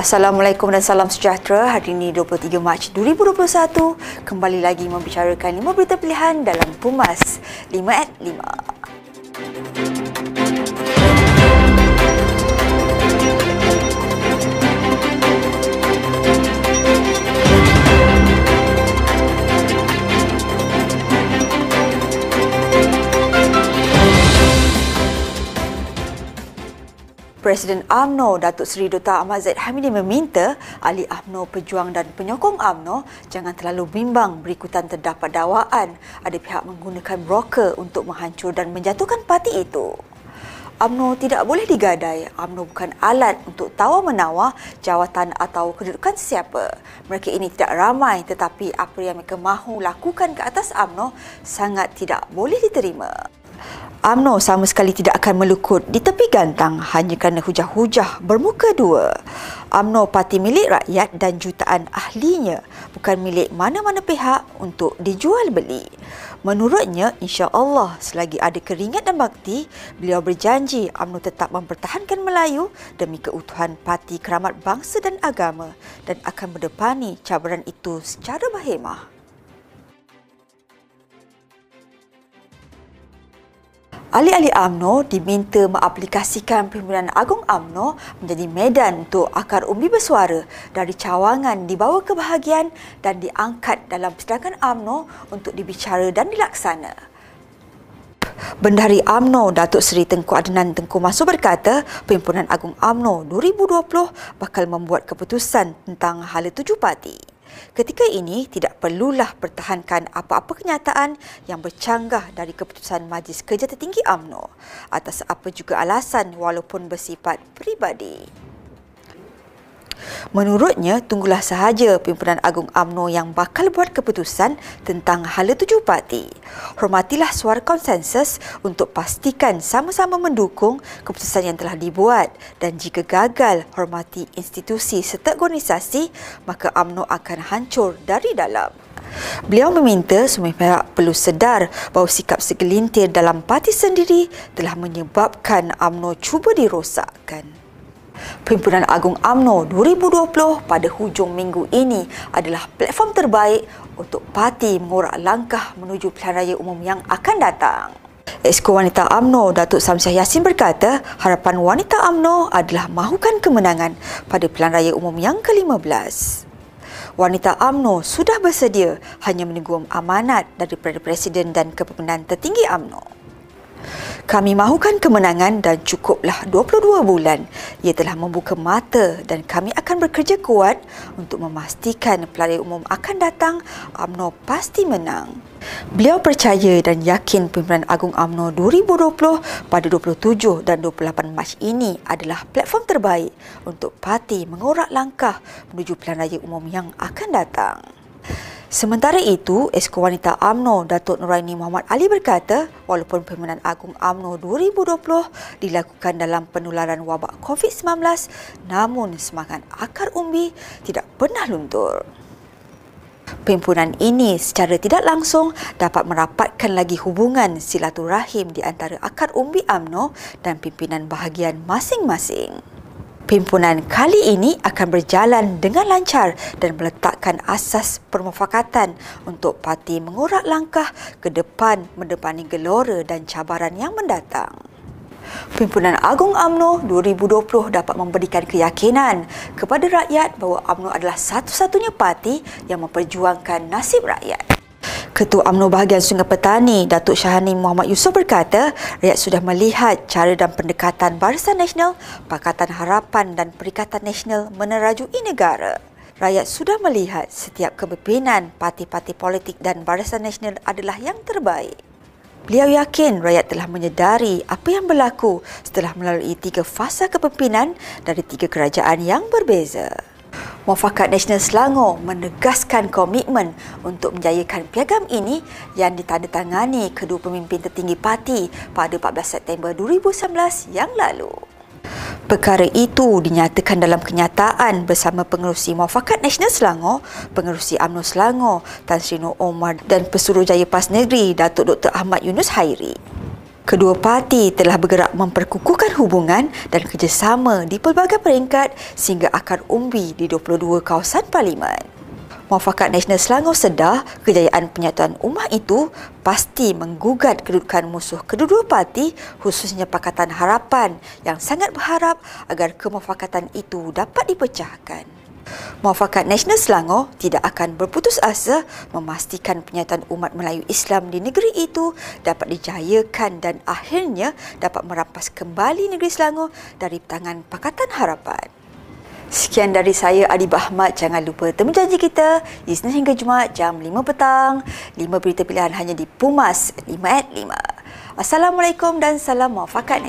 Assalamualaikum dan salam sejahtera. Hari ini 23 Mac 2021 kembali lagi membicarakan 5 berita pilihan dalam Pumas 5 at 5. Presiden AMNO Datuk Seri Dr. Ahmad Zaid Hamidi meminta ahli AMNO pejuang dan penyokong AMNO jangan terlalu bimbang berikutan terdapat dakwaan ada pihak menggunakan broker untuk menghancur dan menjatuhkan parti itu. AMNO tidak boleh digadai. AMNO bukan alat untuk tawar-menawar jawatan atau kedudukan sesiapa. Mereka ini tidak ramai tetapi apa yang mereka mahu lakukan ke atas AMNO sangat tidak boleh diterima. UMNO sama sekali tidak akan melukut di tepi gantang hanya kerana hujah-hujah bermuka dua. UMNO parti milik rakyat dan jutaan ahlinya bukan milik mana-mana pihak untuk dijual beli. Menurutnya, insya Allah selagi ada keringat dan bakti, beliau berjanji UMNO tetap mempertahankan Melayu demi keutuhan parti keramat bangsa dan agama dan akan berdepani cabaran itu secara berhemah. Ahli-ahli AMNO diminta mengaplikasikan pimpinan Agung AMNO menjadi medan untuk akar umbi bersuara dari cawangan dibawa ke bahagian dan diangkat dalam persidangan AMNO untuk dibicara dan dilaksana. Bendahari AMNO Datuk Seri Tengku Adnan Tengku Masuk berkata Pimpinan Agung AMNO 2020 bakal membuat keputusan tentang hala tuju parti. Ketika ini tidak perlulah pertahankan apa-apa kenyataan yang bercanggah dari keputusan Majlis Kerja Tertinggi AMNO atas apa juga alasan walaupun bersifat peribadi. Menurutnya, tunggulah sahaja pimpinan agung AMNO yang bakal buat keputusan tentang hala tuju parti. Hormatilah suara konsensus untuk pastikan sama-sama mendukung keputusan yang telah dibuat dan jika gagal hormati institusi serta organisasi, maka AMNO akan hancur dari dalam. Beliau meminta semua pihak perlu sedar bahawa sikap segelintir dalam parti sendiri telah menyebabkan AMNO cuba dirosakkan. Pimpinan Agung AMNO 2020 pada hujung minggu ini adalah platform terbaik untuk parti mengorak langkah menuju pilihan raya umum yang akan datang. Esko Wanita AMNO Datuk Samsiah Yassin berkata harapan wanita AMNO adalah mahukan kemenangan pada pilihan raya umum yang ke-15. Wanita AMNO sudah bersedia hanya menunggu amanat daripada Presiden dan kepimpinan tertinggi AMNO. Kami mahukan kemenangan dan cukuplah 22 bulan. Ia telah membuka mata dan kami akan bekerja kuat untuk memastikan pelarian umum akan datang, UMNO pasti menang. Beliau percaya dan yakin pimpinan Agung UMNO 2020 pada 27 dan 28 Mac ini adalah platform terbaik untuk parti mengorak langkah menuju pilihan raya umum yang akan datang. Sementara itu, Esko Wanita AMNO Datuk Nuraini Muhammad Ali berkata, walaupun Pemilihan Agung AMNO 2020 dilakukan dalam penularan wabak COVID-19, namun semangat akar umbi tidak pernah luntur. Pimpinan ini secara tidak langsung dapat merapatkan lagi hubungan silaturahim di antara akar umbi AMNO dan pimpinan bahagian masing-masing. Pimpinan kali ini akan berjalan dengan lancar dan meletakkan asas permufakatan untuk parti mengurak langkah ke depan mendepani gelora dan cabaran yang mendatang. Pimpinan Agung AMNO 2020 dapat memberikan keyakinan kepada rakyat bahawa AMNO adalah satu-satunya parti yang memperjuangkan nasib rakyat. Ketua UMNO Bahagian Sungai Petani, Datuk Syahani Muhammad Yusof berkata, rakyat sudah melihat cara dan pendekatan Barisan Nasional, Pakatan Harapan dan Perikatan Nasional menerajui negara. Rakyat sudah melihat setiap kepimpinan parti-parti politik dan Barisan Nasional adalah yang terbaik. Beliau yakin rakyat telah menyedari apa yang berlaku setelah melalui tiga fasa kepimpinan dari tiga kerajaan yang berbeza. Muafakat Nasional Selangor menegaskan komitmen untuk menjayakan piagam ini yang ditandatangani kedua pemimpin tertinggi parti pada 14 September 2019 yang lalu. Perkara itu dinyatakan dalam kenyataan bersama pengerusi Muafakat Nasional Selangor, pengerusi UMNO Selangor, Tan Sri Omar dan Pesuruhjaya PAS Negeri Datuk Dr. Ahmad Yunus Hairi. Kedua parti telah bergerak memperkukuhkan hubungan dan kerjasama di pelbagai peringkat sehingga akar umbi di 22 kawasan parlimen. Muafakat Nasional Selangor sedar kejayaan penyatuan ummah itu pasti menggugat kedudukan musuh kedua-dua parti khususnya Pakatan Harapan yang sangat berharap agar kemufakatan itu dapat dipecahkan. Muafakat Nasional Selangor tidak akan berputus asa memastikan penyatuan umat Melayu Islam di negeri itu dapat dijayakan dan akhirnya dapat merampas kembali negeri Selangor dari tangan Pakatan Harapan. Sekian dari saya Adi Bahmat. Jangan lupa temu janji kita Isnin hingga Jumaat jam 5 petang. 5 berita pilihan hanya di Pumas 5 at 5. Assalamualaikum dan salam muafakat.